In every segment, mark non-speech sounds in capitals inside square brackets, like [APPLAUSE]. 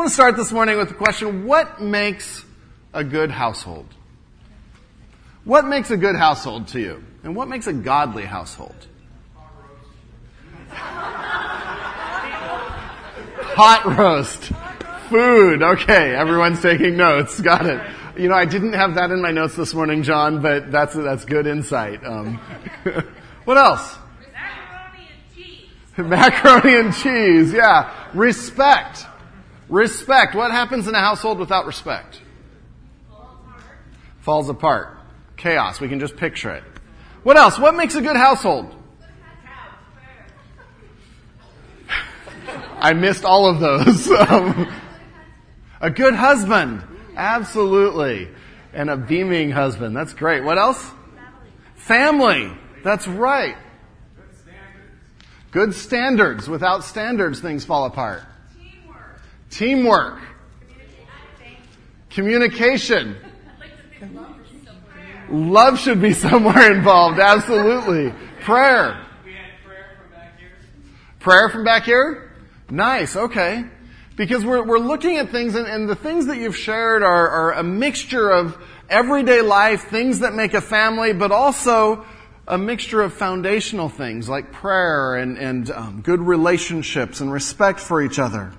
want to start this morning with the question, what makes a good household? What makes a good household to you? And what makes a godly household? Hot roast. Food. Okay, everyone's taking notes. Got it. You know, I didn't have that in my notes this morning, John, but that's, that's good insight. Um, [LAUGHS] what else? Macaroni and cheese. Macaroni and cheese, yeah. Respect. Respect. What happens in a household without respect? Falls apart. Chaos. We can just picture it. What else? What makes a good household? [LAUGHS] I missed all of those. [LAUGHS] Um, a good husband. Absolutely. And a beaming husband. That's great. What else? Family. That's right. Good standards. Without standards, things fall apart. Teamwork. Communication. Love should be somewhere [LAUGHS] involved. Absolutely. Prayer. Prayer from back here. Nice. Okay. Because we're, we're looking at things and, and the things that you've shared are, are a mixture of everyday life, things that make a family, but also a mixture of foundational things like prayer and, and um, good relationships and respect for each other.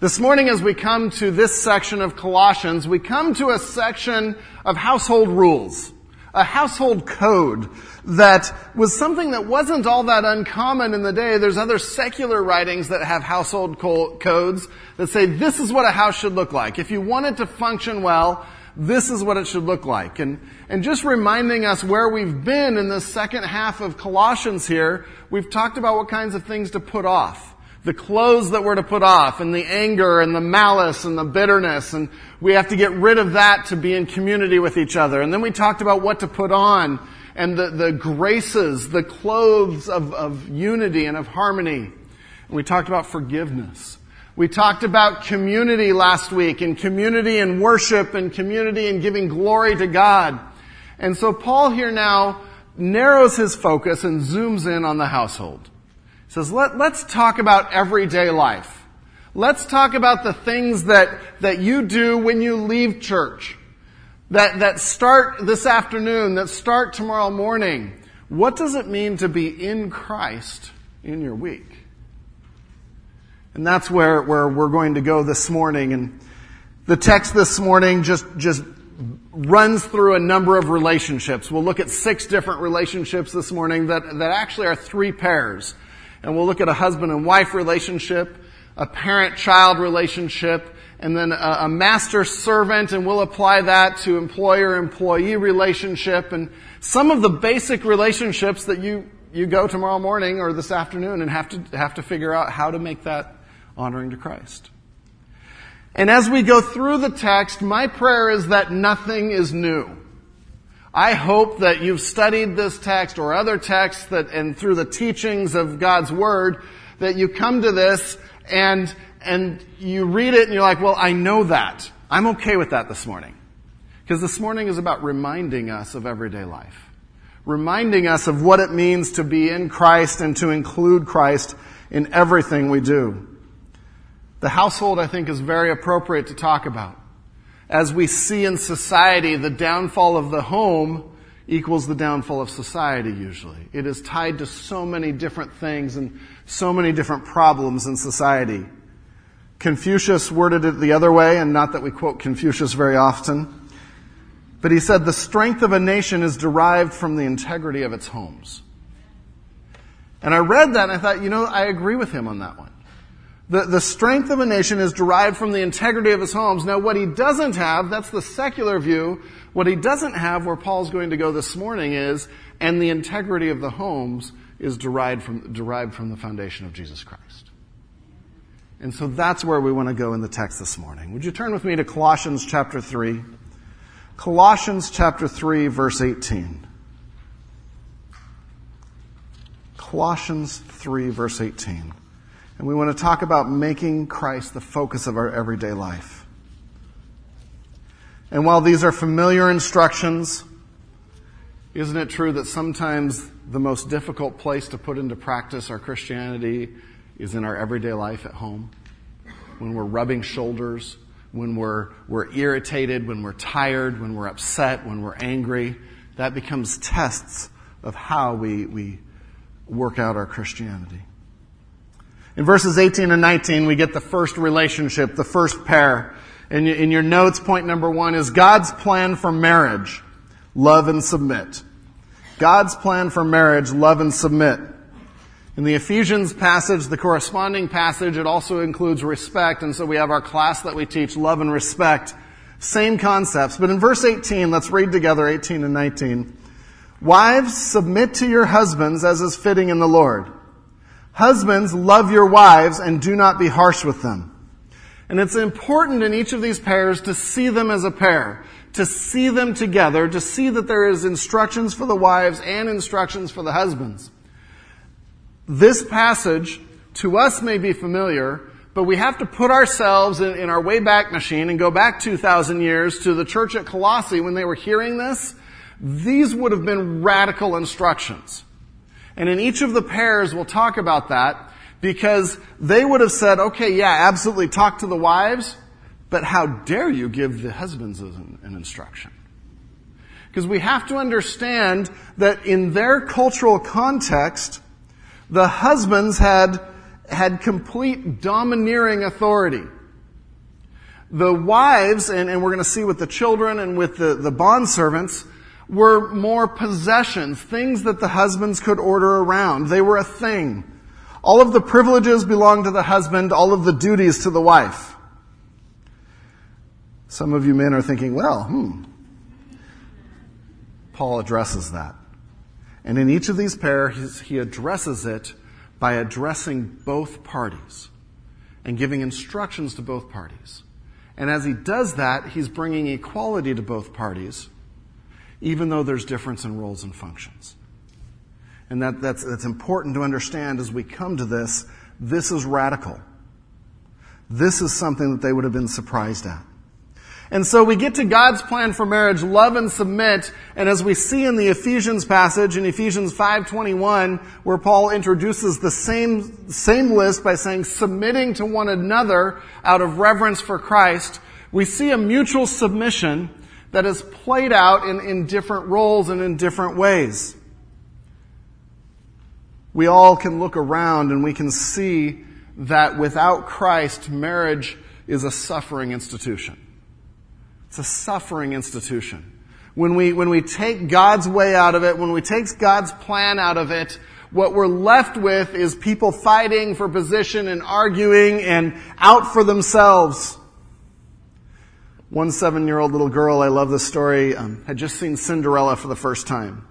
This morning as we come to this section of Colossians, we come to a section of household rules. A household code that was something that wasn't all that uncommon in the day. There's other secular writings that have household co- codes that say this is what a house should look like. If you want it to function well, this is what it should look like. And, and just reminding us where we've been in the second half of Colossians here, we've talked about what kinds of things to put off the clothes that we're to put off and the anger and the malice and the bitterness and we have to get rid of that to be in community with each other. And then we talked about what to put on and the, the graces, the clothes of, of unity and of harmony. And we talked about forgiveness. We talked about community last week and community and worship and community and giving glory to God. And so Paul here now narrows his focus and zooms in on the household says, Let, let's talk about everyday life. Let's talk about the things that, that you do when you leave church. That, that start this afternoon, that start tomorrow morning. What does it mean to be in Christ in your week? And that's where, where we're going to go this morning. And the text this morning just, just runs through a number of relationships. We'll look at six different relationships this morning that, that actually are three pairs and we'll look at a husband and wife relationship, a parent-child relationship, and then a, a master-servant, and we'll apply that to employer-employee relationship, and some of the basic relationships that you, you go tomorrow morning or this afternoon and have to, have to figure out how to make that honoring to Christ. And as we go through the text, my prayer is that nothing is new. I hope that you've studied this text or other texts that, and through the teachings of God's Word, that you come to this and, and you read it and you're like, well, I know that. I'm okay with that this morning. Because this morning is about reminding us of everyday life. Reminding us of what it means to be in Christ and to include Christ in everything we do. The household, I think, is very appropriate to talk about as we see in society, the downfall of the home equals the downfall of society usually. It is tied to so many different things and so many different problems in society. Confucius worded it the other way, and not that we quote Confucius very often, but he said the strength of a nation is derived from the integrity of its homes. And I read that and I thought, you know, I agree with him on that one. The, the strength of a nation is derived from the integrity of his homes. Now, what he doesn't have, that's the secular view. What he doesn't have, where Paul's going to go this morning, is, and the integrity of the homes is derived from, derived from the foundation of Jesus Christ. And so that's where we want to go in the text this morning. Would you turn with me to Colossians chapter 3? Colossians chapter 3, verse 18. Colossians 3, verse 18. And we want to talk about making Christ the focus of our everyday life. And while these are familiar instructions, isn't it true that sometimes the most difficult place to put into practice our Christianity is in our everyday life at home? when we're rubbing shoulders, when we're, we're irritated, when we're tired, when we're upset, when we're angry. That becomes tests of how we, we work out our Christianity. In verses 18 and 19, we get the first relationship, the first pair. In, in your notes, point number one is God's plan for marriage. Love and submit. God's plan for marriage, love and submit. In the Ephesians passage, the corresponding passage, it also includes respect, and so we have our class that we teach, love and respect. Same concepts. But in verse 18, let's read together 18 and 19. Wives, submit to your husbands as is fitting in the Lord. Husbands, love your wives and do not be harsh with them. And it's important in each of these pairs to see them as a pair, to see them together, to see that there is instructions for the wives and instructions for the husbands. This passage to us may be familiar, but we have to put ourselves in, in our Wayback Machine and go back 2,000 years to the church at Colossae when they were hearing this. These would have been radical instructions. And in each of the pairs, we'll talk about that because they would have said, okay, yeah, absolutely talk to the wives, but how dare you give the husbands an, an instruction? Because we have to understand that in their cultural context, the husbands had, had complete domineering authority. The wives, and, and we're going to see with the children and with the, the bond servants, were more possessions, things that the husbands could order around. They were a thing. All of the privileges belonged to the husband, all of the duties to the wife. Some of you men are thinking, well, hmm. Paul addresses that. And in each of these pairs, he addresses it by addressing both parties and giving instructions to both parties. And as he does that, he's bringing equality to both parties even though there's difference in roles and functions. And that, that's, that's important to understand as we come to this. This is radical. This is something that they would have been surprised at. And so we get to God's plan for marriage, love and submit, and as we see in the Ephesians passage, in Ephesians 5.21, where Paul introduces the same, same list by saying submitting to one another out of reverence for Christ, we see a mutual submission that is played out in, in different roles and in different ways. We all can look around and we can see that without Christ, marriage is a suffering institution. It's a suffering institution. When we, when we take God's way out of it, when we take God's plan out of it, what we're left with is people fighting for position and arguing and out for themselves. One seven year old little girl, I love this story, um, had just seen Cinderella for the first time.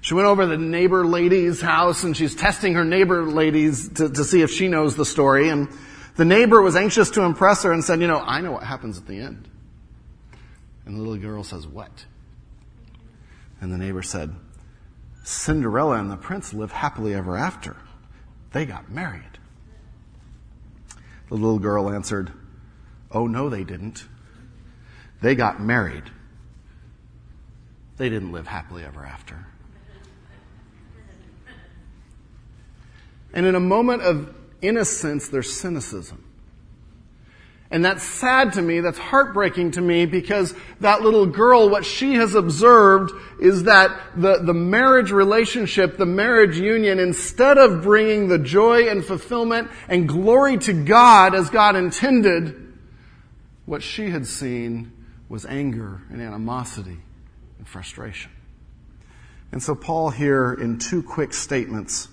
She went over to the neighbor lady's house and she's testing her neighbor ladies to, to see if she knows the story. And the neighbor was anxious to impress her and said, you know, I know what happens at the end. And the little girl says, what? And the neighbor said, Cinderella and the prince live happily ever after. They got married. The little girl answered, Oh, no, they didn't. They got married. They didn't live happily ever after. And in a moment of innocence, there's cynicism. And that's sad to me, that's heartbreaking to me because that little girl, what she has observed is that the, the marriage relationship, the marriage union, instead of bringing the joy and fulfillment and glory to God as God intended, what she had seen was anger and animosity and frustration. And so Paul here in two quick statements,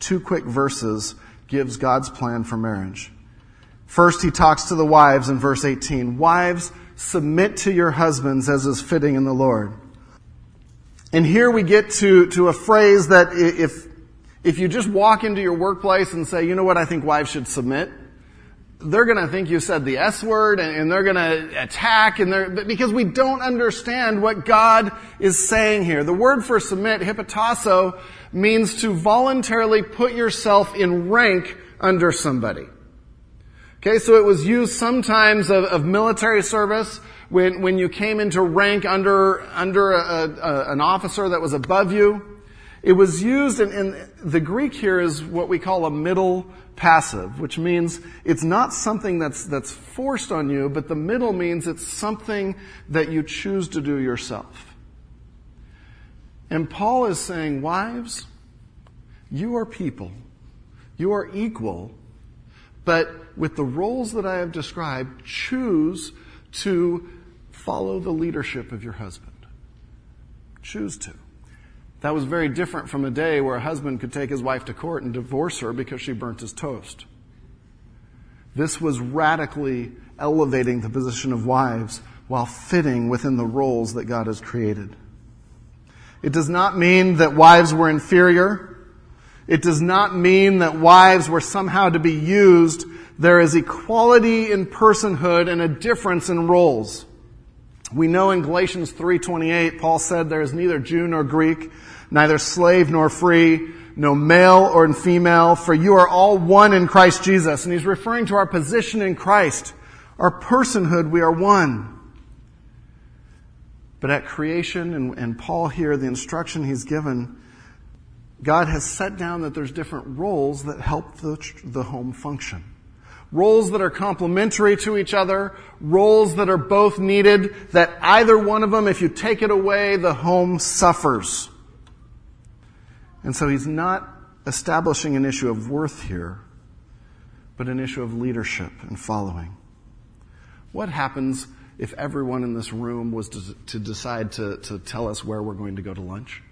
two quick verses, gives God's plan for marriage. First, he talks to the wives in verse 18. Wives, submit to your husbands as is fitting in the Lord. And here we get to, to a phrase that if, if you just walk into your workplace and say, you know what, I think wives should submit, they're going to think you said the S word and, and they're going to attack and they're, because we don't understand what God is saying here. The word for submit, hypotasso, means to voluntarily put yourself in rank under somebody. Okay, so it was used sometimes of, of military service when, when you came into rank under, under a, a, an officer that was above you. It was used in, in the Greek here is what we call a middle passive, which means it's not something that's, that's forced on you, but the middle means it's something that you choose to do yourself. And Paul is saying, wives, you are people. You are equal. But with the roles that I have described, choose to follow the leadership of your husband. Choose to. That was very different from a day where a husband could take his wife to court and divorce her because she burnt his toast. This was radically elevating the position of wives while fitting within the roles that God has created. It does not mean that wives were inferior. It does not mean that wives were somehow to be used. There is equality in personhood and a difference in roles. We know in Galatians 3:28 Paul said there is neither Jew nor Greek, neither slave nor free, no male or female, for you are all one in Christ Jesus. And he's referring to our position in Christ. Our personhood, we are one. But at creation, and, and Paul here, the instruction he's given, God has set down that there's different roles that help the, the home function. Roles that are complementary to each other, roles that are both needed, that either one of them, if you take it away, the home suffers. And so he's not establishing an issue of worth here, but an issue of leadership and following. What happens if everyone in this room was to, to decide to, to tell us where we're going to go to lunch?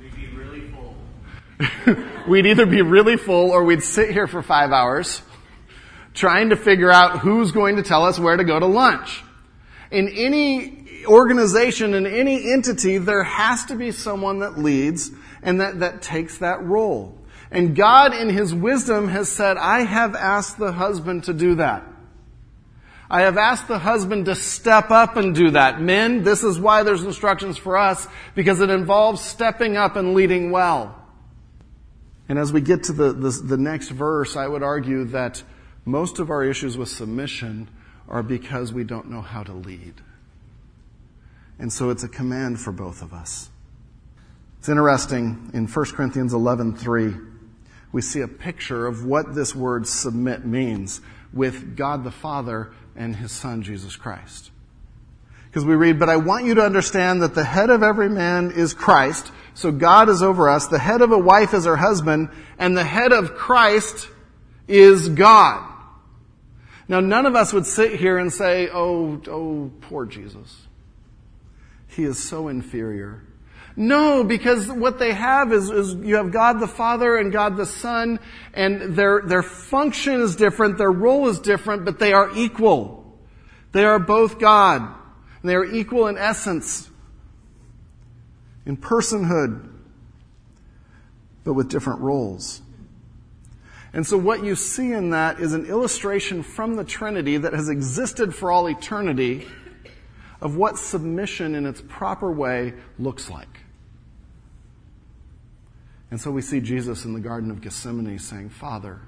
We'd be really full. [LAUGHS] we'd either be really full or we'd sit here for five hours trying to figure out who's going to tell us where to go to lunch. In any organization, in any entity, there has to be someone that leads and that, that takes that role. And God in His wisdom has said, I have asked the husband to do that. I have asked the husband to step up and do that. Men, this is why there's instructions for us, because it involves stepping up and leading well. And as we get to the, the, the, next verse, I would argue that most of our issues with submission are because we don't know how to lead. And so it's a command for both of us. It's interesting, in 1 Corinthians 11.3, we see a picture of what this word submit means with God the Father and his son, Jesus Christ. Because we read, but I want you to understand that the head of every man is Christ. So God is over us. The head of a wife is her husband. And the head of Christ is God. Now none of us would sit here and say, oh, oh, poor Jesus. He is so inferior. No, because what they have is, is, you have God the Father and God the Son, and their, their function is different, their role is different, but they are equal. They are both God. And they are equal in essence, in personhood, but with different roles. And so what you see in that is an illustration from the Trinity that has existed for all eternity of what submission in its proper way looks like. And so we see Jesus in the Garden of Gethsemane saying, Father,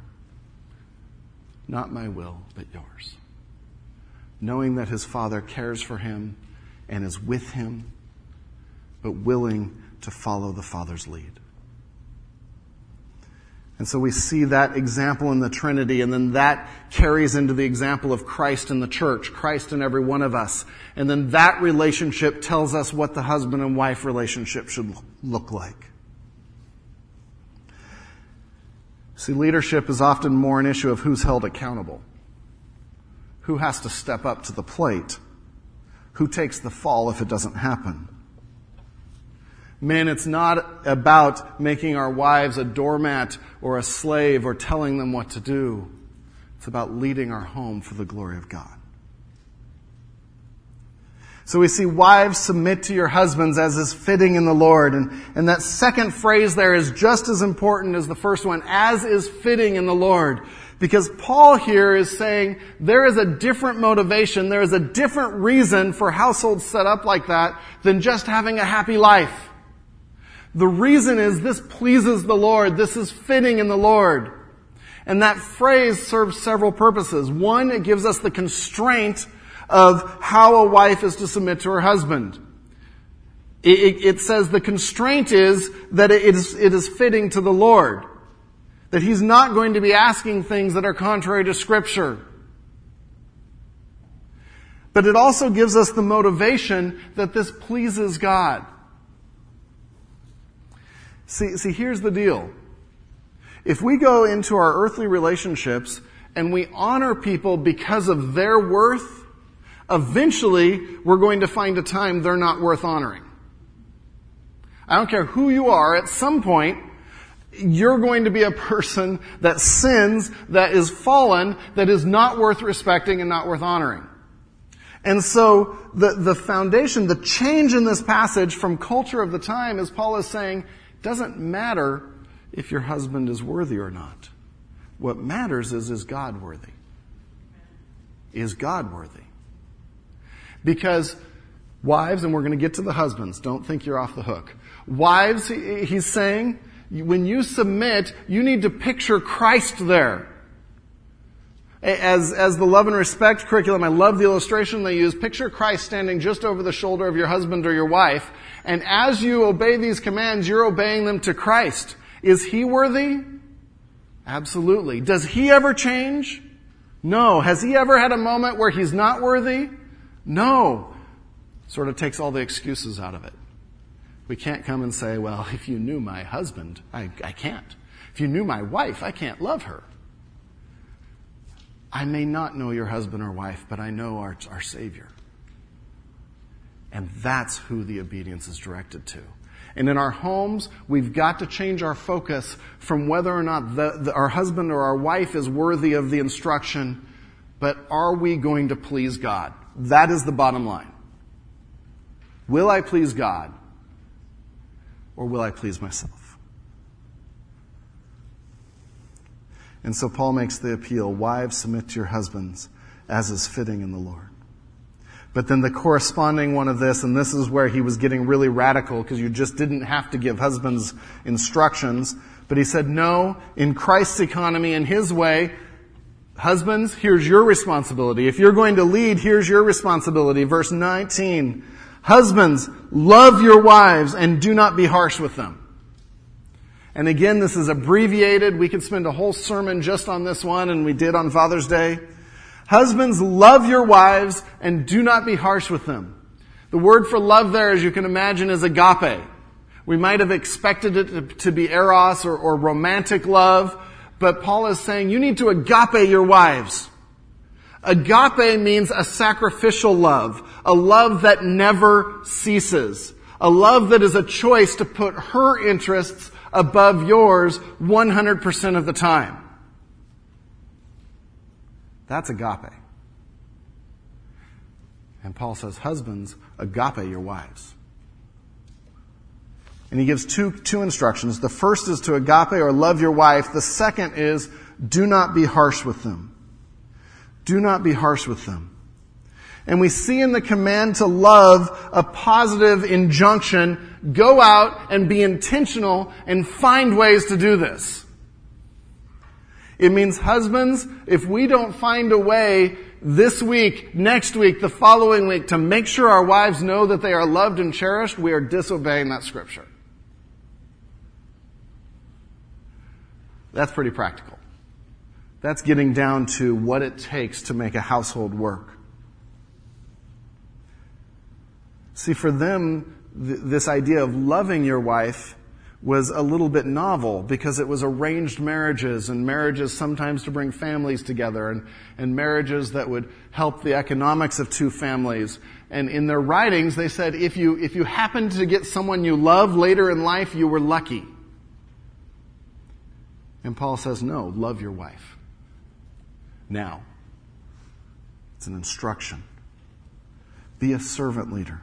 not my will, but yours. Knowing that his Father cares for him and is with him, but willing to follow the Father's lead. And so we see that example in the Trinity, and then that carries into the example of Christ in the church, Christ in every one of us. And then that relationship tells us what the husband and wife relationship should look like. See, leadership is often more an issue of who's held accountable. Who has to step up to the plate? Who takes the fall if it doesn't happen? Men, it's not about making our wives a doormat or a slave or telling them what to do. It's about leading our home for the glory of God. So we see wives submit to your husbands as is fitting in the Lord. And, and that second phrase there is just as important as the first one, as is fitting in the Lord. Because Paul here is saying there is a different motivation, there is a different reason for households set up like that than just having a happy life. The reason is this pleases the Lord, this is fitting in the Lord. And that phrase serves several purposes. One, it gives us the constraint of how a wife is to submit to her husband. It, it, it says the constraint is that it is, it is fitting to the Lord. That he's not going to be asking things that are contrary to scripture. But it also gives us the motivation that this pleases God. See, see, here's the deal. If we go into our earthly relationships and we honor people because of their worth, eventually we're going to find a time they're not worth honoring. I don't care who you are, at some point, you're going to be a person that sins, that is fallen, that is not worth respecting and not worth honoring. And so the, the foundation, the change in this passage from culture of the time is Paul is saying, doesn't matter if your husband is worthy or not. What matters is, is God worthy? Is God worthy? Because wives, and we're going to get to the husbands, don't think you're off the hook. Wives, he's saying, when you submit, you need to picture Christ there. As, as the love and respect curriculum, I love the illustration they use. Picture Christ standing just over the shoulder of your husband or your wife. And as you obey these commands, you're obeying them to Christ. Is he worthy? Absolutely. Does he ever change? No. Has he ever had a moment where he's not worthy? No. Sort of takes all the excuses out of it. We can't come and say, well, [LAUGHS] if you knew my husband, I, I can't. If you knew my wife, I can't love her. I may not know your husband or wife, but I know our, our Savior. And that's who the obedience is directed to. And in our homes, we've got to change our focus from whether or not the, the, our husband or our wife is worthy of the instruction, but are we going to please God? That is the bottom line. Will I please God or will I please myself? And so Paul makes the appeal wives, submit to your husbands as is fitting in the Lord. But then the corresponding one of this, and this is where he was getting really radical because you just didn't have to give husbands instructions. But he said, no, in Christ's economy, in his way, husbands, here's your responsibility. If you're going to lead, here's your responsibility. Verse 19. Husbands, love your wives and do not be harsh with them. And again, this is abbreviated. We could spend a whole sermon just on this one, and we did on Father's Day. Husbands, love your wives and do not be harsh with them. The word for love there, as you can imagine, is agape. We might have expected it to be eros or, or romantic love, but Paul is saying you need to agape your wives. Agape means a sacrificial love, a love that never ceases, a love that is a choice to put her interests above yours 100% of the time. That's agape. And Paul says, husbands, agape your wives. And he gives two, two instructions. The first is to agape or love your wife. The second is do not be harsh with them. Do not be harsh with them. And we see in the command to love a positive injunction. Go out and be intentional and find ways to do this. It means husbands, if we don't find a way this week, next week, the following week to make sure our wives know that they are loved and cherished, we are disobeying that scripture. That's pretty practical. That's getting down to what it takes to make a household work. See, for them, th- this idea of loving your wife was a little bit novel because it was arranged marriages and marriages sometimes to bring families together and, and marriages that would help the economics of two families. And in their writings, they said if you, if you happened to get someone you love later in life, you were lucky. And Paul says, no, love your wife. Now. It's an instruction. Be a servant leader.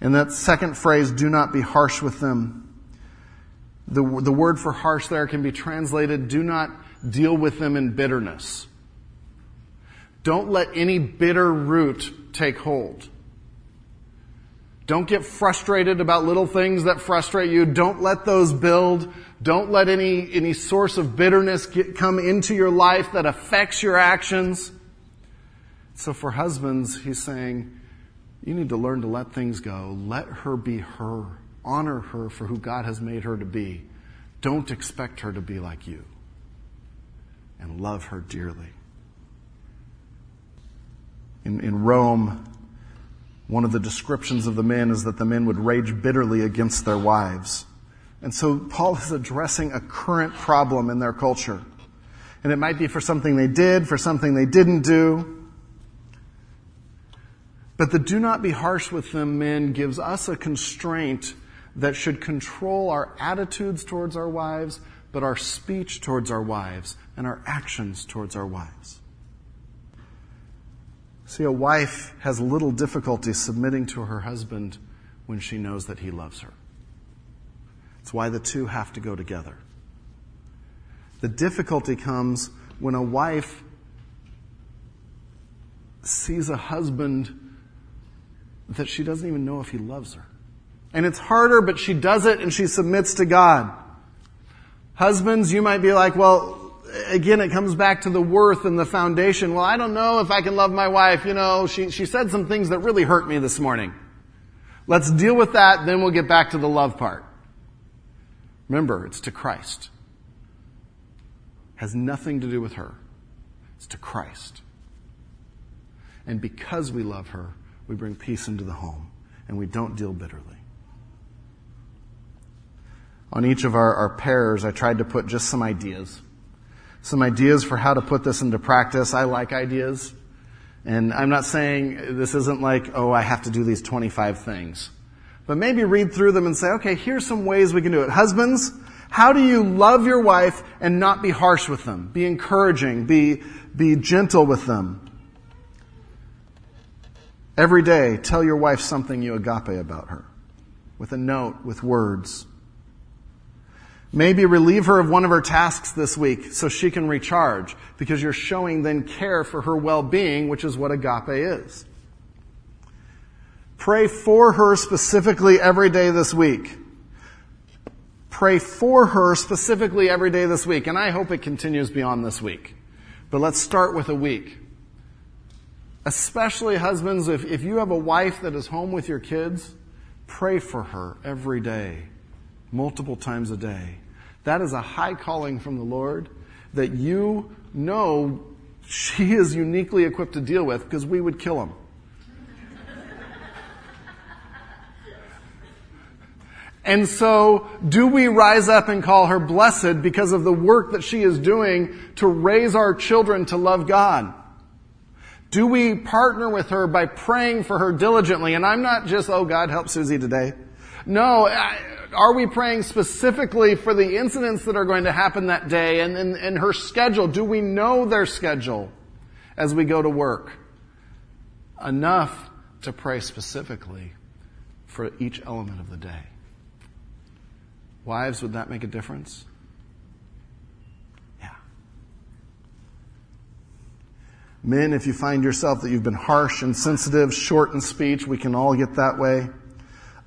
And that second phrase, do not be harsh with them. The, the word for harsh there can be translated, do not deal with them in bitterness. Don't let any bitter root take hold. Don't get frustrated about little things that frustrate you. Don't let those build. Don't let any, any source of bitterness get, come into your life that affects your actions. So for husbands, he's saying, you need to learn to let things go. Let her be her. Honor her for who God has made her to be. Don't expect her to be like you. And love her dearly. In, in Rome, one of the descriptions of the men is that the men would rage bitterly against their wives. And so Paul is addressing a current problem in their culture. And it might be for something they did, for something they didn't do. But the do not be harsh with them men gives us a constraint that should control our attitudes towards our wives, but our speech towards our wives and our actions towards our wives. See, a wife has little difficulty submitting to her husband when she knows that he loves her. It's why the two have to go together. The difficulty comes when a wife sees a husband that she doesn't even know if he loves her. And it's harder, but she does it and she submits to God. Husbands, you might be like, well, again, it comes back to the worth and the foundation. Well, I don't know if I can love my wife. You know, she, she said some things that really hurt me this morning. Let's deal with that, then we'll get back to the love part. Remember, it's to Christ. Has nothing to do with her. It's to Christ. And because we love her, we bring peace into the home and we don't deal bitterly. On each of our, our pairs, I tried to put just some ideas. Some ideas for how to put this into practice. I like ideas. And I'm not saying this isn't like, oh, I have to do these 25 things. But maybe read through them and say, okay, here's some ways we can do it. Husbands, how do you love your wife and not be harsh with them? Be encouraging, be, be gentle with them. Every day, tell your wife something you agape about her. With a note, with words. Maybe relieve her of one of her tasks this week so she can recharge because you're showing then care for her well-being, which is what agape is. Pray for her specifically every day this week. Pray for her specifically every day this week. And I hope it continues beyond this week. But let's start with a week. Especially husbands, if, if you have a wife that is home with your kids, pray for her every day multiple times a day. That is a high calling from the Lord that you know she is uniquely equipped to deal with because we would kill him. And so, do we rise up and call her blessed because of the work that she is doing to raise our children to love God? Do we partner with her by praying for her diligently? And I'm not just, oh, God, help Susie today. No, uh, are we praying specifically for the incidents that are going to happen that day and, and, and her schedule? Do we know their schedule as we go to work? Enough to pray specifically for each element of the day. Wives, would that make a difference? Yeah. Men, if you find yourself that you've been harsh and sensitive, short in speech, we can all get that way.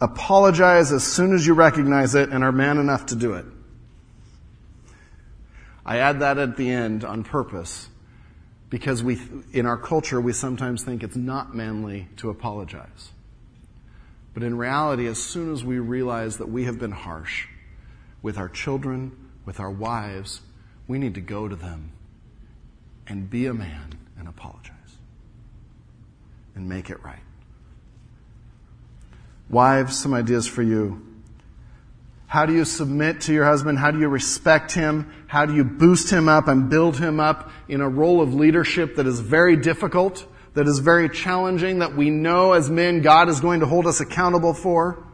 Apologize as soon as you recognize it and are man enough to do it. I add that at the end on purpose because we, in our culture, we sometimes think it's not manly to apologize. But in reality, as soon as we realize that we have been harsh with our children, with our wives, we need to go to them and be a man and apologize and make it right. Wives, some ideas for you. How do you submit to your husband? How do you respect him? How do you boost him up and build him up in a role of leadership that is very difficult, that is very challenging, that we know as men God is going to hold us accountable for?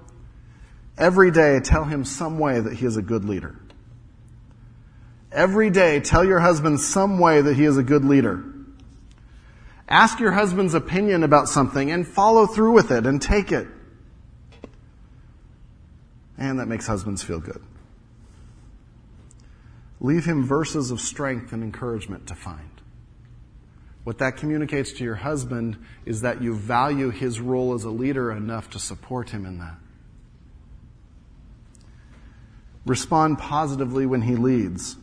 Every day, tell him some way that he is a good leader. Every day, tell your husband some way that he is a good leader. Ask your husband's opinion about something and follow through with it and take it. And that makes husbands feel good. Leave him verses of strength and encouragement to find. What that communicates to your husband is that you value his role as a leader enough to support him in that. Respond positively when he leads.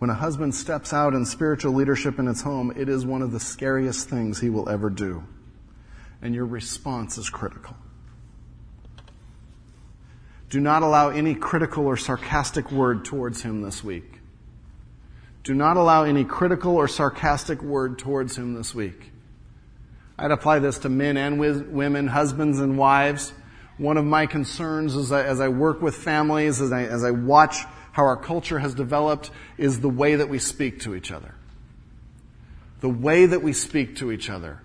When a husband steps out in spiritual leadership in his home, it is one of the scariest things he will ever do and your response is critical. Do not allow any critical or sarcastic word towards him this week. Do not allow any critical or sarcastic word towards him this week. I'd apply this to men and women, husbands and wives. One of my concerns as I, as I work with families, as I, as I watch how our culture has developed, is the way that we speak to each other. The way that we speak to each other.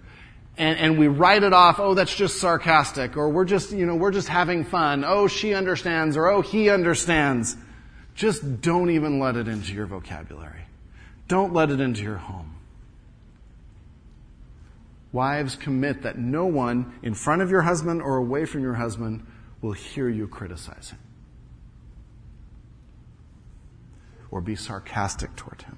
And, and we write it off, oh, that's just sarcastic, or we're just, you know, we're just having fun. Oh, she understands, or oh, he understands. Just don't even let it into your vocabulary. Don't let it into your home. Wives, commit that no one in front of your husband or away from your husband will hear you criticizing or be sarcastic toward him.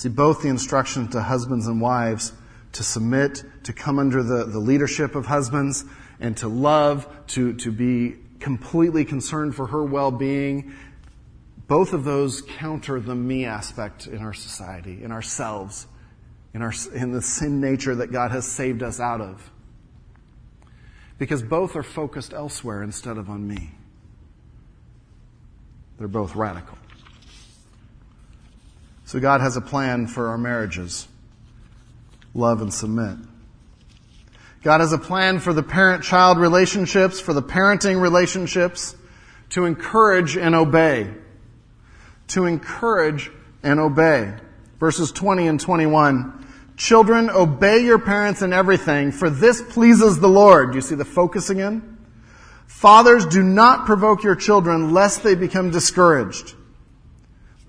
See, both the instruction to husbands and wives to submit, to come under the, the leadership of husbands, and to love, to, to be completely concerned for her well being, both of those counter the me aspect in our society, in ourselves in, our, in the sin nature that God has saved us out of. Because both are focused elsewhere instead of on me. They're both radical. So God has a plan for our marriages. Love and submit. God has a plan for the parent-child relationships, for the parenting relationships, to encourage and obey. To encourage and obey. Verses 20 and 21. Children, obey your parents in everything, for this pleases the Lord. Do you see the focus again? Fathers, do not provoke your children lest they become discouraged.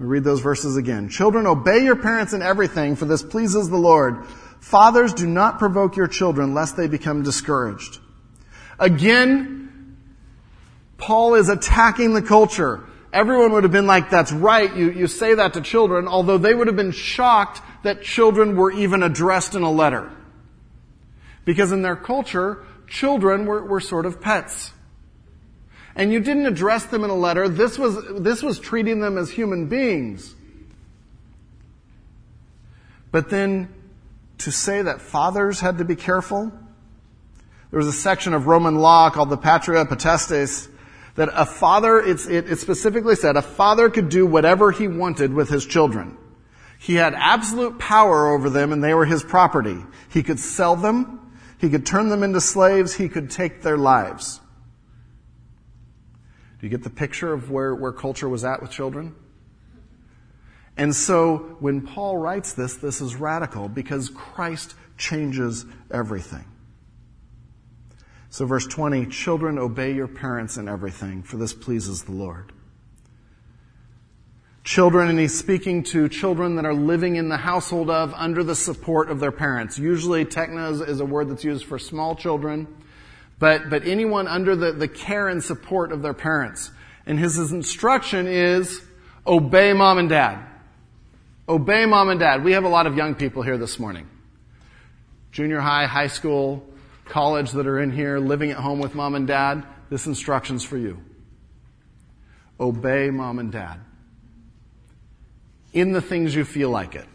We read those verses again. Children, obey your parents in everything, for this pleases the Lord. Fathers, do not provoke your children lest they become discouraged. Again, Paul is attacking the culture. Everyone would have been like, that's right, you, you say that to children, although they would have been shocked that children were even addressed in a letter. Because in their culture, children were, were sort of pets. And you didn't address them in a letter. This was, this was treating them as human beings. But then to say that fathers had to be careful, there was a section of Roman law called the Patria Potestas that a father, it, it specifically said, a father could do whatever he wanted with his children. He had absolute power over them and they were his property. He could sell them. He could turn them into slaves. He could take their lives. Do you get the picture of where, where culture was at with children? And so when Paul writes this, this is radical because Christ changes everything. So verse 20, children obey your parents in everything, for this pleases the Lord children, and he's speaking to children that are living in the household of, under the support of their parents. Usually, tekna is a word that's used for small children, but, but anyone under the, the care and support of their parents. And his, instruction is, obey mom and dad. Obey mom and dad. We have a lot of young people here this morning. Junior high, high school, college that are in here, living at home with mom and dad. This instruction's for you. Obey mom and dad in the things you feel like it.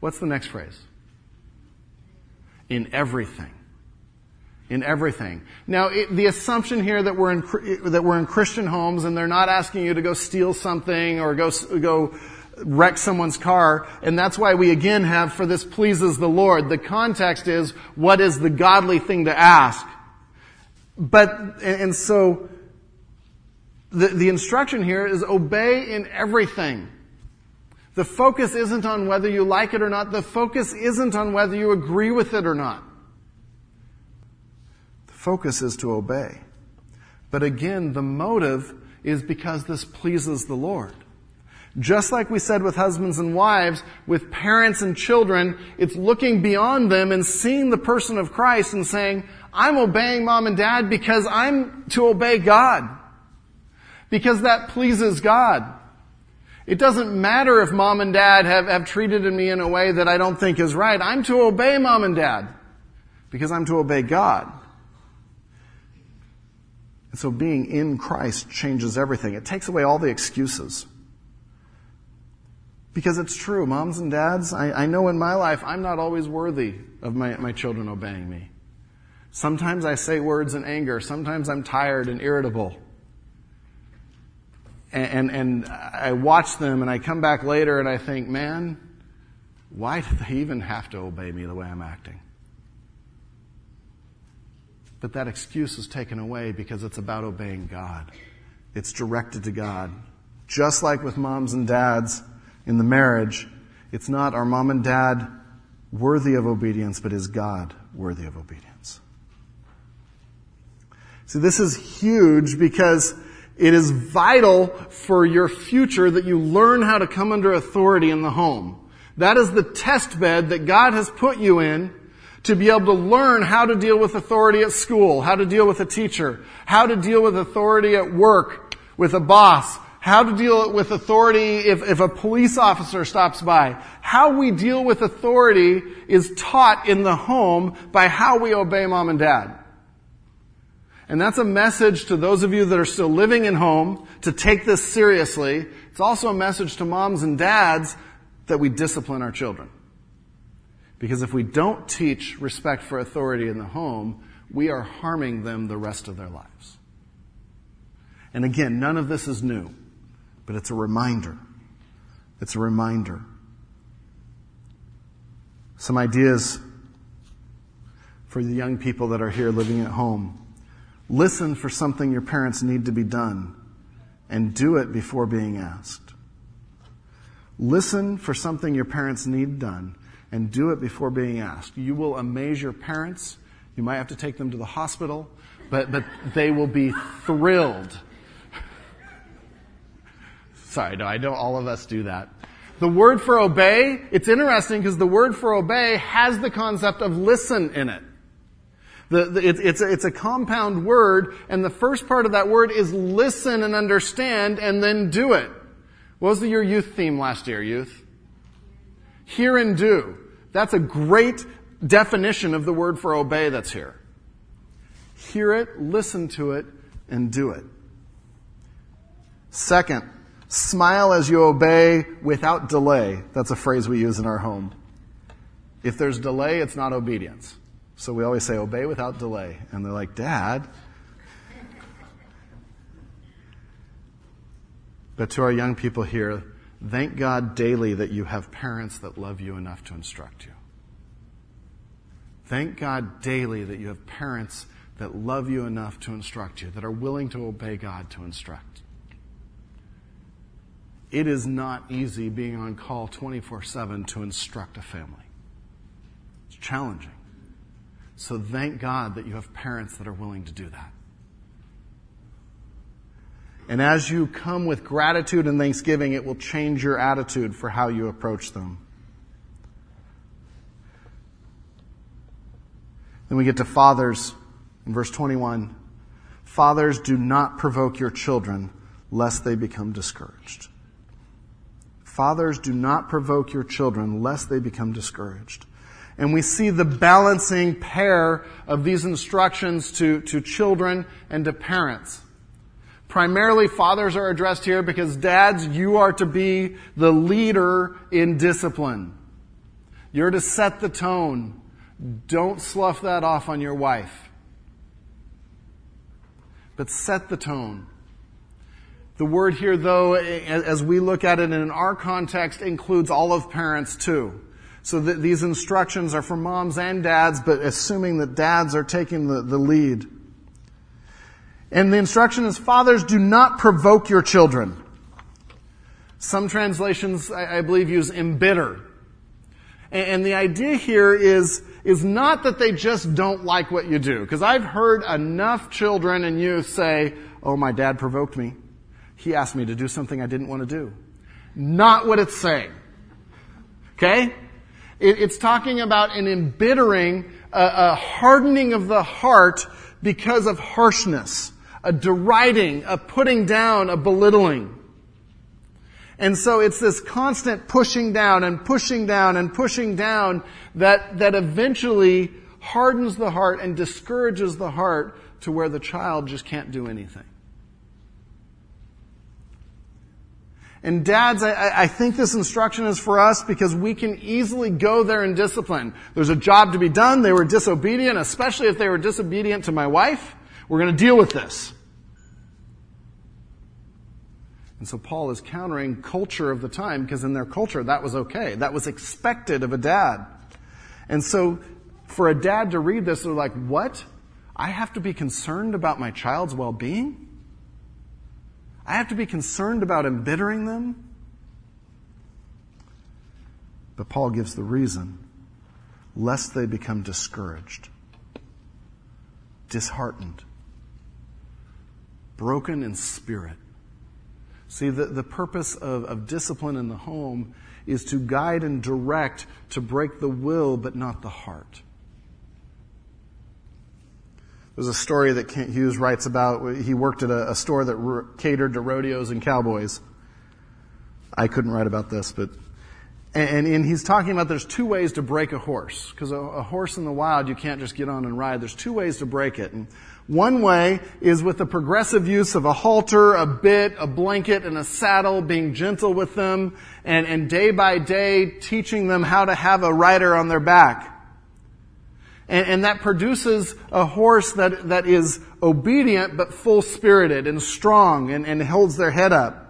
What's the next phrase? In everything. In everything. Now, it, the assumption here that we're in that we're in Christian homes and they're not asking you to go steal something or go go wreck someone's car, and that's why we again have for this pleases the Lord. The context is what is the godly thing to ask. But and, so the, the instruction here is obey in everything. The focus isn't on whether you like it or not. The focus isn't on whether you agree with it or not. The focus is to obey. But again, the motive is because this pleases the Lord. Just like we said with husbands and wives, with parents and children, it's looking beyond them and seeing the person of Christ and saying, I'm obeying mom and dad because I'm to obey God because that pleases God. It doesn't matter if mom and dad have, have treated me in a way that I don't think is right. I'm to obey mom and dad because I'm to obey God. And so being in Christ changes everything. It takes away all the excuses. Because it's true, moms and dads, I, I know in my life I'm not always worthy of my, my children obeying me. Sometimes I say words in anger. Sometimes I'm tired and irritable. And, and, I watch them and I come back later and I think, man, why do they even have to obey me the way I'm acting? But that excuse is taken away because it's about obeying God. It's directed to God. Just like with moms and dads in the marriage, it's not our mom and dad worthy of obedience, but is God worthy of obedience? See, this is huge because it is vital for your future that you learn how to come under authority in the home. That is the test bed that God has put you in to be able to learn how to deal with authority at school, how to deal with a teacher, how to deal with authority at work with a boss, how to deal with authority if, if a police officer stops by. How we deal with authority is taught in the home by how we obey mom and dad. And that's a message to those of you that are still living in home to take this seriously. It's also a message to moms and dads that we discipline our children. Because if we don't teach respect for authority in the home, we are harming them the rest of their lives. And again, none of this is new, but it's a reminder. It's a reminder. Some ideas for the young people that are here living at home. Listen for something your parents need to be done and do it before being asked. Listen for something your parents need done and do it before being asked. You will amaze your parents. You might have to take them to the hospital, but, but they will be thrilled. Sorry, no, I know all of us do that. The word for obey, it's interesting because the word for obey has the concept of listen in it. The, the, it, it's, a, it's a compound word, and the first part of that word is listen and understand and then do it. What was your youth theme last year, youth? Hear and do. That's a great definition of the word for obey that's here. Hear it, listen to it, and do it. Second, smile as you obey without delay. That's a phrase we use in our home. If there's delay, it's not obedience. So we always say, obey without delay. And they're like, Dad. But to our young people here, thank God daily that you have parents that love you enough to instruct you. Thank God daily that you have parents that love you enough to instruct you, that are willing to obey God to instruct. It is not easy being on call 24 7 to instruct a family. It's challenging. So thank God that you have parents that are willing to do that. And as you come with gratitude and thanksgiving, it will change your attitude for how you approach them. Then we get to fathers in verse 21. Fathers, do not provoke your children lest they become discouraged. Fathers, do not provoke your children lest they become discouraged. And we see the balancing pair of these instructions to, to children and to parents. Primarily, fathers are addressed here because dads, you are to be the leader in discipline. You're to set the tone. Don't slough that off on your wife. But set the tone. The word here, though, as we look at it in our context, includes all of parents too. So these instructions are for moms and dads, but assuming that dads are taking the, the lead. And the instruction is, fathers, do not provoke your children. Some translations, I, I believe, use embitter. And, and the idea here is, is not that they just don't like what you do. Because I've heard enough children and youth say, oh, my dad provoked me. He asked me to do something I didn't want to do. Not what it's saying. Okay? It's talking about an embittering, a, a hardening of the heart because of harshness, a deriding, a putting down, a belittling. And so it's this constant pushing down and pushing down and pushing down that, that eventually hardens the heart and discourages the heart to where the child just can't do anything. And dads, I, I, think this instruction is for us because we can easily go there in discipline. There's a job to be done. They were disobedient, especially if they were disobedient to my wife. We're going to deal with this. And so Paul is countering culture of the time because in their culture that was okay. That was expected of a dad. And so for a dad to read this, they're like, what? I have to be concerned about my child's well-being? I have to be concerned about embittering them? But Paul gives the reason lest they become discouraged, disheartened, broken in spirit. See, the, the purpose of, of discipline in the home is to guide and direct, to break the will, but not the heart. There's a story that Kent Hughes writes about. He worked at a, a store that catered to rodeos and cowboys. I couldn't write about this, but and, and, he's talking about there's two ways to break a horse because a, a, horse in the wild you can't just get on and ride. There's two ways to break it. And one way is with the progressive use of a halter, a bit, a blanket, and a saddle, being gentle with them, and, and day by day teaching them how to have a rider on their back. And, and that produces a horse that, that is obedient but full spirited and strong and, and holds their head up.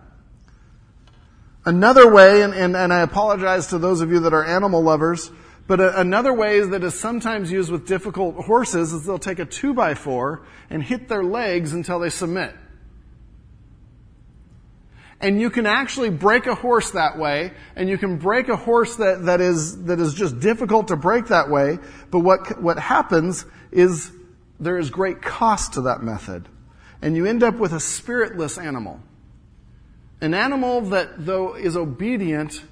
Another way, and, and, and I apologize to those of you that are animal lovers, but a, another way that is sometimes used with difficult horses is they'll take a two by four and hit their legs until they submit. And you can actually break a horse that way, and you can break a horse that, that is, that is just difficult to break that way, but what, what happens is there is great cost to that method. And you end up with a spiritless animal. An animal that, though is obedient,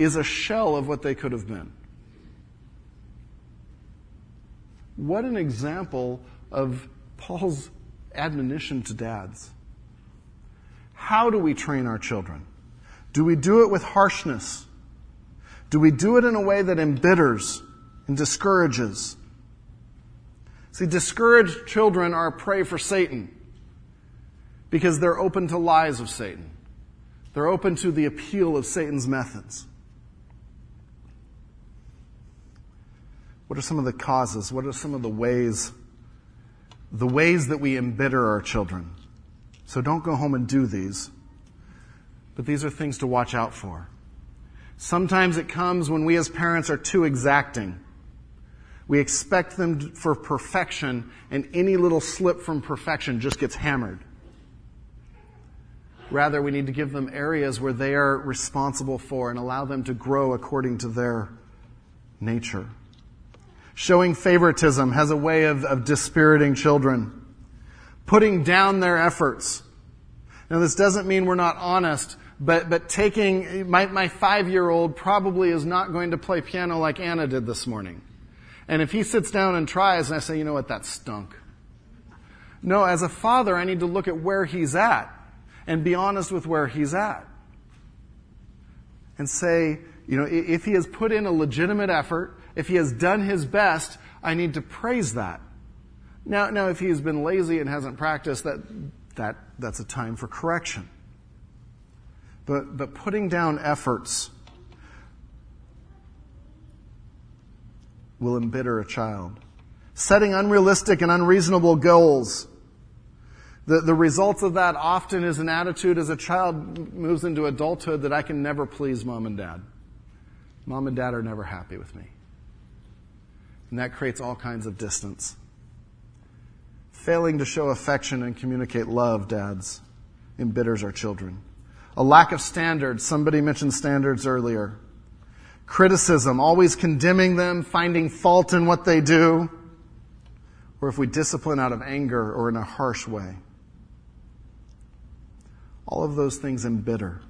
is a shell of what they could have been. What an example of Paul's admonition to dads. How do we train our children? Do we do it with harshness? Do we do it in a way that embitters and discourages? See, discouraged children are a prey for Satan because they're open to lies of Satan. They're open to the appeal of Satan's methods. What are some of the causes? What are some of the ways, the ways that we embitter our children? So don't go home and do these. But these are things to watch out for. Sometimes it comes when we as parents are too exacting. We expect them for perfection, and any little slip from perfection just gets hammered. Rather, we need to give them areas where they are responsible for and allow them to grow according to their nature. Showing favoritism has a way of, of dispiriting children. Putting down their efforts. Now, this doesn't mean we're not honest, but, but taking, my, my five year old probably is not going to play piano like Anna did this morning. And if he sits down and tries, and I say, you know what, that stunk. No, as a father, I need to look at where he's at and be honest with where he's at. And say, you know, if he has put in a legitimate effort, if he has done his best, I need to praise that. Now, now if he's been lazy and hasn't practiced, that, that, that's a time for correction. But, but putting down efforts will embitter a child. Setting unrealistic and unreasonable goals. The, the results of that often is an attitude as a child moves into adulthood that I can never please mom and dad. Mom and dad are never happy with me. And that creates all kinds of distance. Failing to show affection and communicate love, dads, embitters our children. A lack of standards. Somebody mentioned standards earlier. Criticism, always condemning them, finding fault in what they do. Or if we discipline out of anger or in a harsh way. All of those things embitter.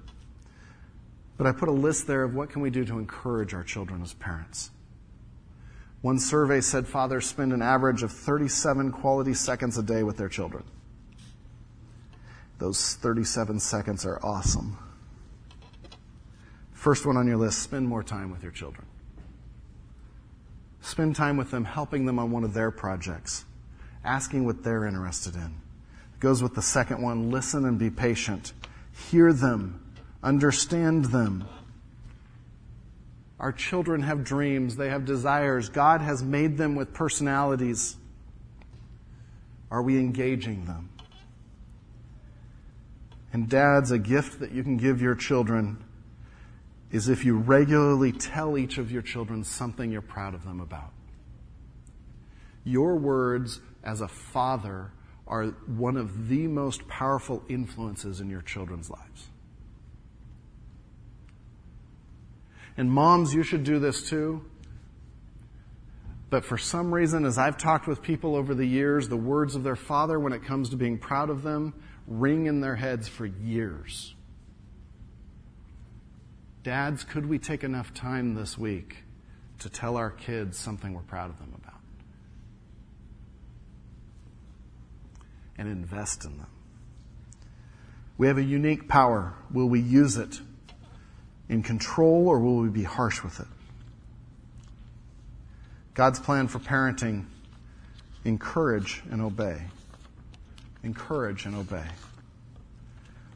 But I put a list there of what can we do to encourage our children as parents. One survey said fathers spend an average of 37 quality seconds a day with their children. Those 37 seconds are awesome. First one on your list spend more time with your children. Spend time with them, helping them on one of their projects, asking what they're interested in. It goes with the second one listen and be patient. Hear them, understand them. Our children have dreams, they have desires. God has made them with personalities. Are we engaging them? And, dads, a gift that you can give your children is if you regularly tell each of your children something you're proud of them about. Your words as a father are one of the most powerful influences in your children's lives. And moms, you should do this too. But for some reason, as I've talked with people over the years, the words of their father, when it comes to being proud of them, ring in their heads for years. Dads, could we take enough time this week to tell our kids something we're proud of them about? And invest in them. We have a unique power. Will we use it in control or will we be harsh with it? God's plan for parenting encourage and obey. Encourage and obey.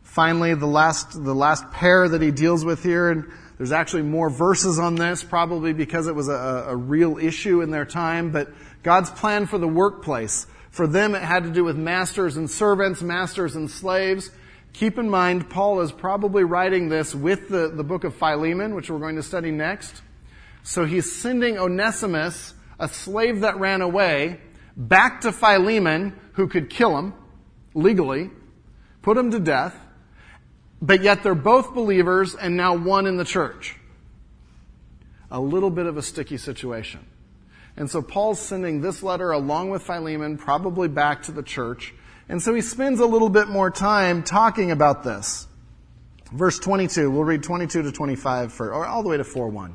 Finally, the last, the last pair that he deals with here, and there's actually more verses on this, probably because it was a, a real issue in their time, but God's plan for the workplace. For them, it had to do with masters and servants, masters and slaves. Keep in mind, Paul is probably writing this with the, the book of Philemon, which we're going to study next. So he's sending Onesimus, a slave that ran away, back to Philemon, who could kill him legally, put him to death, but yet they're both believers and now one in the church. A little bit of a sticky situation. And so Paul's sending this letter along with Philemon, probably back to the church. And so he spends a little bit more time talking about this. Verse 22, we'll read 22 to 25 for, or all the way to 4 1.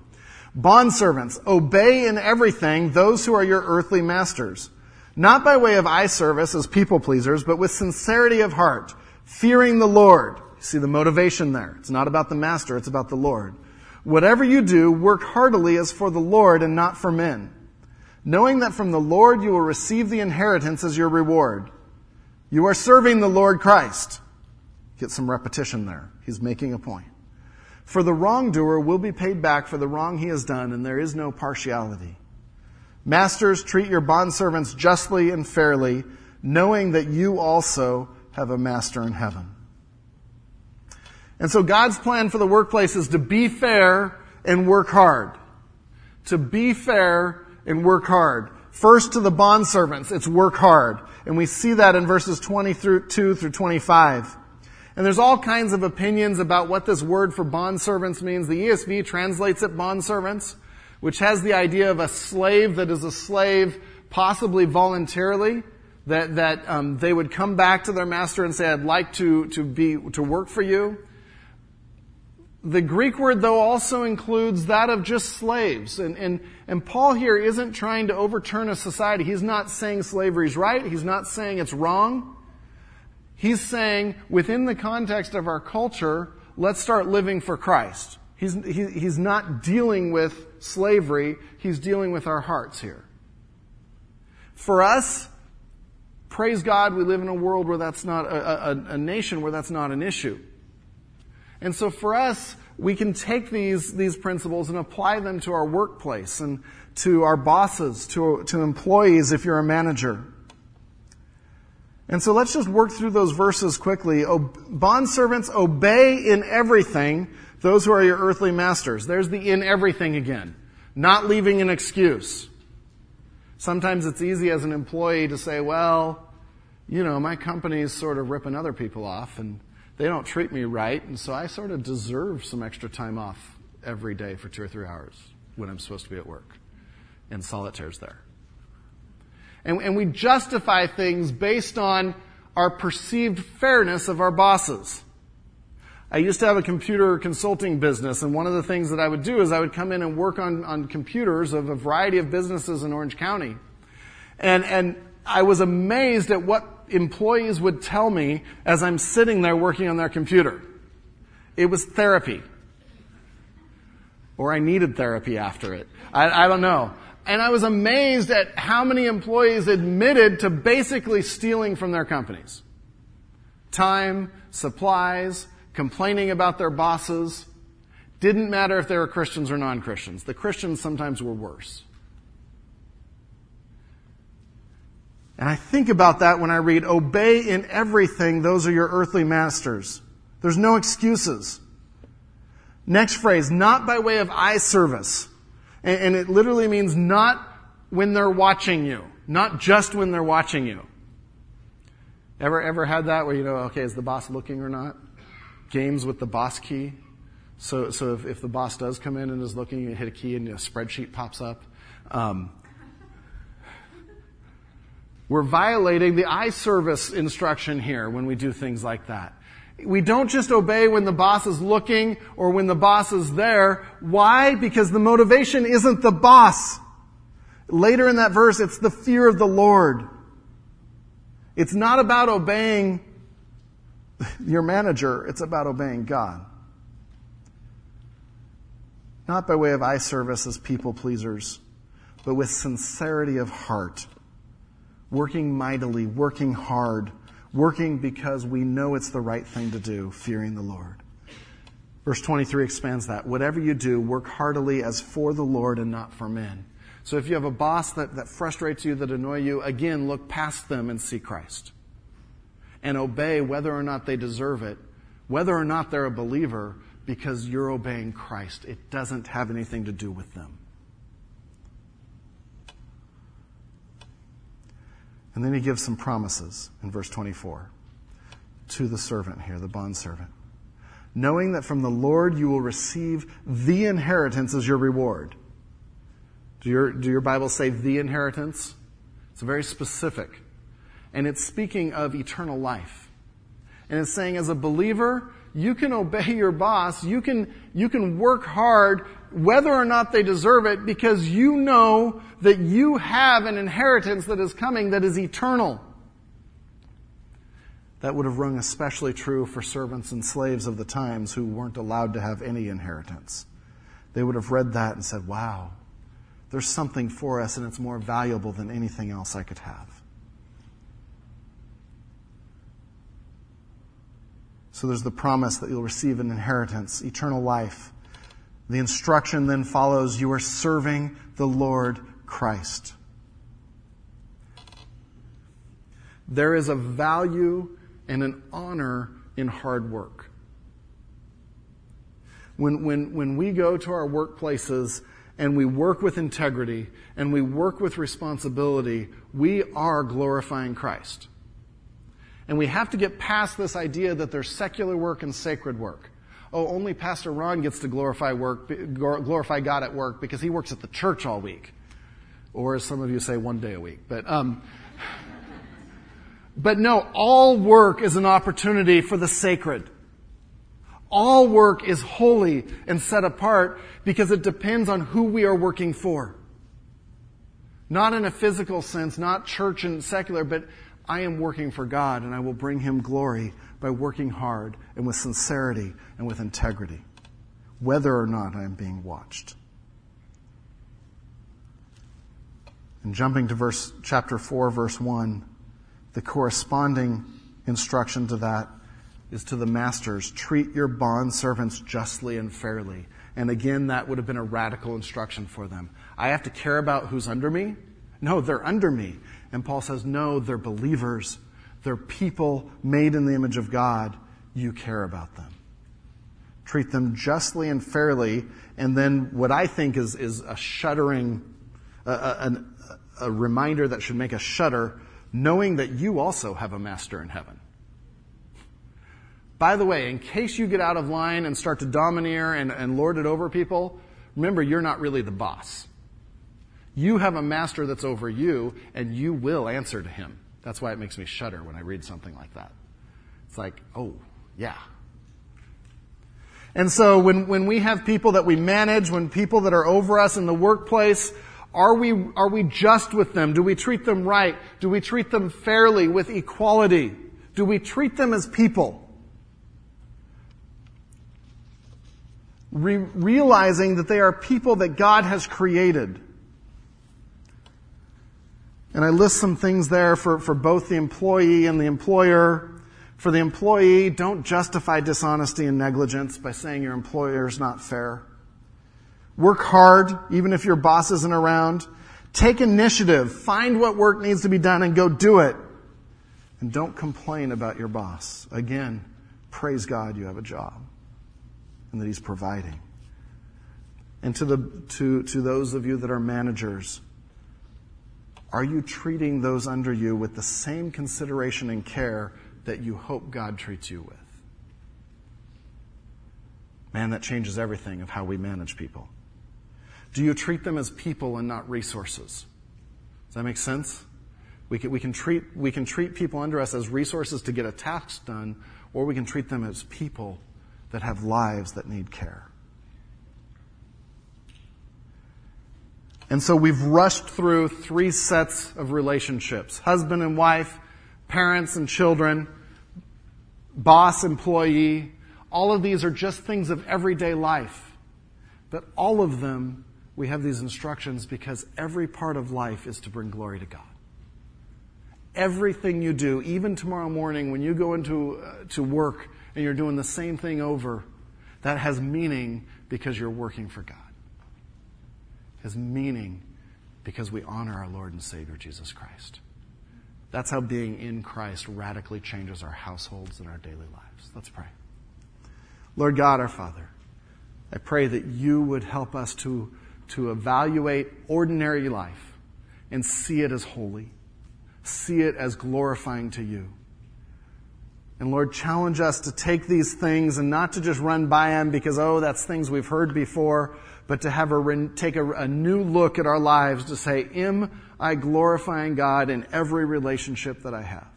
Bondservants, obey in everything those who are your earthly masters, not by way of eye service as people pleasers, but with sincerity of heart, fearing the Lord. You see the motivation there. It's not about the master, it's about the Lord. Whatever you do, work heartily as for the Lord and not for men, knowing that from the Lord you will receive the inheritance as your reward. You are serving the Lord Christ. Get some repetition there. He's making a point. For the wrongdoer will be paid back for the wrong he has done, and there is no partiality. Masters, treat your bondservants justly and fairly, knowing that you also have a master in heaven. And so God's plan for the workplace is to be fair and work hard. To be fair and work hard. First to the bondservants, it's work hard. And we see that in verses 22 through 25. And there's all kinds of opinions about what this word for bondservants means. The ESV translates it bondservants, which has the idea of a slave that is a slave possibly voluntarily, that, that um, they would come back to their master and say, I'd like to, to, be, to work for you. The Greek word, though, also includes that of just slaves. And, and, and Paul here isn't trying to overturn a society. He's not saying slavery's right. He's not saying it's wrong. He's saying, within the context of our culture, let's start living for Christ. He's, he, he's not dealing with slavery. He's dealing with our hearts here. For us, praise God, we live in a world where that's not, a, a, a nation where that's not an issue. And so for us, we can take these, these principles and apply them to our workplace and to our bosses, to, to employees if you're a manager. And so let's just work through those verses quickly. Bondservants, obey in everything those who are your earthly masters. There's the in everything again. Not leaving an excuse. Sometimes it's easy as an employee to say, well, you know, my company is sort of ripping other people off and they don't treat me right, and so I sort of deserve some extra time off every day for two or three hours when I'm supposed to be at work. And solitaire's there. And, and we justify things based on our perceived fairness of our bosses. I used to have a computer consulting business, and one of the things that I would do is I would come in and work on, on computers of a variety of businesses in Orange County. And, and I was amazed at what employees would tell me as I'm sitting there working on their computer. It was therapy. Or I needed therapy after it. I, I don't know. And I was amazed at how many employees admitted to basically stealing from their companies. Time, supplies, complaining about their bosses. Didn't matter if they were Christians or non-Christians. The Christians sometimes were worse. And I think about that when I read, obey in everything, those are your earthly masters. There's no excuses. Next phrase, not by way of eye service. And, and it literally means not when they're watching you. Not just when they're watching you. Ever, ever had that where you know, okay, is the boss looking or not? Games with the boss key. So, so if, if the boss does come in and is looking, you hit a key and a spreadsheet pops up. Um, we're violating the eye service instruction here when we do things like that. We don't just obey when the boss is looking or when the boss is there. Why? Because the motivation isn't the boss. Later in that verse, it's the fear of the Lord. It's not about obeying [LAUGHS] your manager, it's about obeying God. Not by way of eye service as people pleasers, but with sincerity of heart. Working mightily, working hard, working because we know it's the right thing to do, fearing the Lord. Verse 23 expands that. Whatever you do, work heartily as for the Lord and not for men. So if you have a boss that, that frustrates you, that annoy you, again, look past them and see Christ. And obey whether or not they deserve it, whether or not they're a believer, because you're obeying Christ. It doesn't have anything to do with them. And then he gives some promises in verse 24 to the servant here, the bondservant. Knowing that from the Lord you will receive the inheritance as your reward. Do your, do your Bibles say the inheritance? It's very specific. And it's speaking of eternal life. And it's saying as a believer, you can obey your boss, you can, you can work hard whether or not they deserve it because you know that you have an inheritance that is coming that is eternal. That would have rung especially true for servants and slaves of the times who weren't allowed to have any inheritance. They would have read that and said, wow, there's something for us and it's more valuable than anything else I could have. So there's the promise that you'll receive an inheritance, eternal life. The instruction then follows you are serving the Lord Christ. There is a value and an honor in hard work. When, when, when we go to our workplaces and we work with integrity and we work with responsibility, we are glorifying Christ. And we have to get past this idea that there's secular work and sacred work. Oh, only Pastor Ron gets to glorify work, glorify God at work because he works at the church all week. Or as some of you say, one day a week. But, um, but no, all work is an opportunity for the sacred. All work is holy and set apart because it depends on who we are working for. Not in a physical sense, not church and secular, but I am working for God and I will bring Him glory by working hard and with sincerity and with integrity, whether or not I am being watched. And jumping to verse, chapter 4, verse 1, the corresponding instruction to that is to the masters treat your bond servants justly and fairly. And again, that would have been a radical instruction for them. I have to care about who's under me? No, they're under me. And Paul says, no, they're believers. They're people made in the image of God. You care about them. Treat them justly and fairly. And then what I think is, is a shuddering, a, a, a reminder that should make us shudder, knowing that you also have a master in heaven. By the way, in case you get out of line and start to domineer and, and lord it over people, remember you're not really the boss. You have a master that's over you, and you will answer to him. That's why it makes me shudder when I read something like that. It's like, oh, yeah. And so when, when we have people that we manage, when people that are over us in the workplace, are we, are we just with them? Do we treat them right? Do we treat them fairly with equality? Do we treat them as people? re- realizing that they are people that God has created. And I list some things there for, for both the employee and the employer. For the employee, don't justify dishonesty and negligence by saying your employer is not fair. Work hard, even if your boss isn't around. Take initiative. Find what work needs to be done and go do it. And don't complain about your boss. Again, praise God you have a job and that He's providing. And to, the, to, to those of you that are managers, are you treating those under you with the same consideration and care that you hope God treats you with? Man, that changes everything of how we manage people. Do you treat them as people and not resources? Does that make sense? We can, we can, treat, we can treat people under us as resources to get a task done, or we can treat them as people that have lives that need care. And so we've rushed through three sets of relationships husband and wife, parents and children, boss employee. All of these are just things of everyday life. But all of them, we have these instructions because every part of life is to bring glory to God. Everything you do, even tomorrow morning when you go into uh, to work and you're doing the same thing over, that has meaning because you're working for God has meaning because we honor our Lord and Savior Jesus Christ. That's how being in Christ radically changes our households and our daily lives. Let's pray. Lord God, our Father, I pray that you would help us to, to evaluate ordinary life and see it as holy, see it as glorifying to you. And Lord, challenge us to take these things and not to just run by them because, oh, that's things we've heard before, but to have a, take a, a new look at our lives to say, am I glorifying God in every relationship that I have?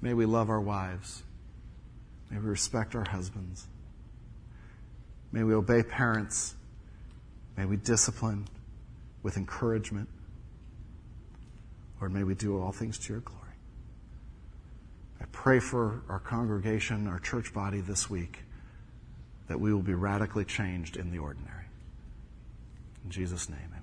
May we love our wives. May we respect our husbands. May we obey parents. May we discipline with encouragement. Lord, may we do all things to your glory. I pray for our congregation, our church body this week that we will be radically changed in the ordinary. In Jesus' name.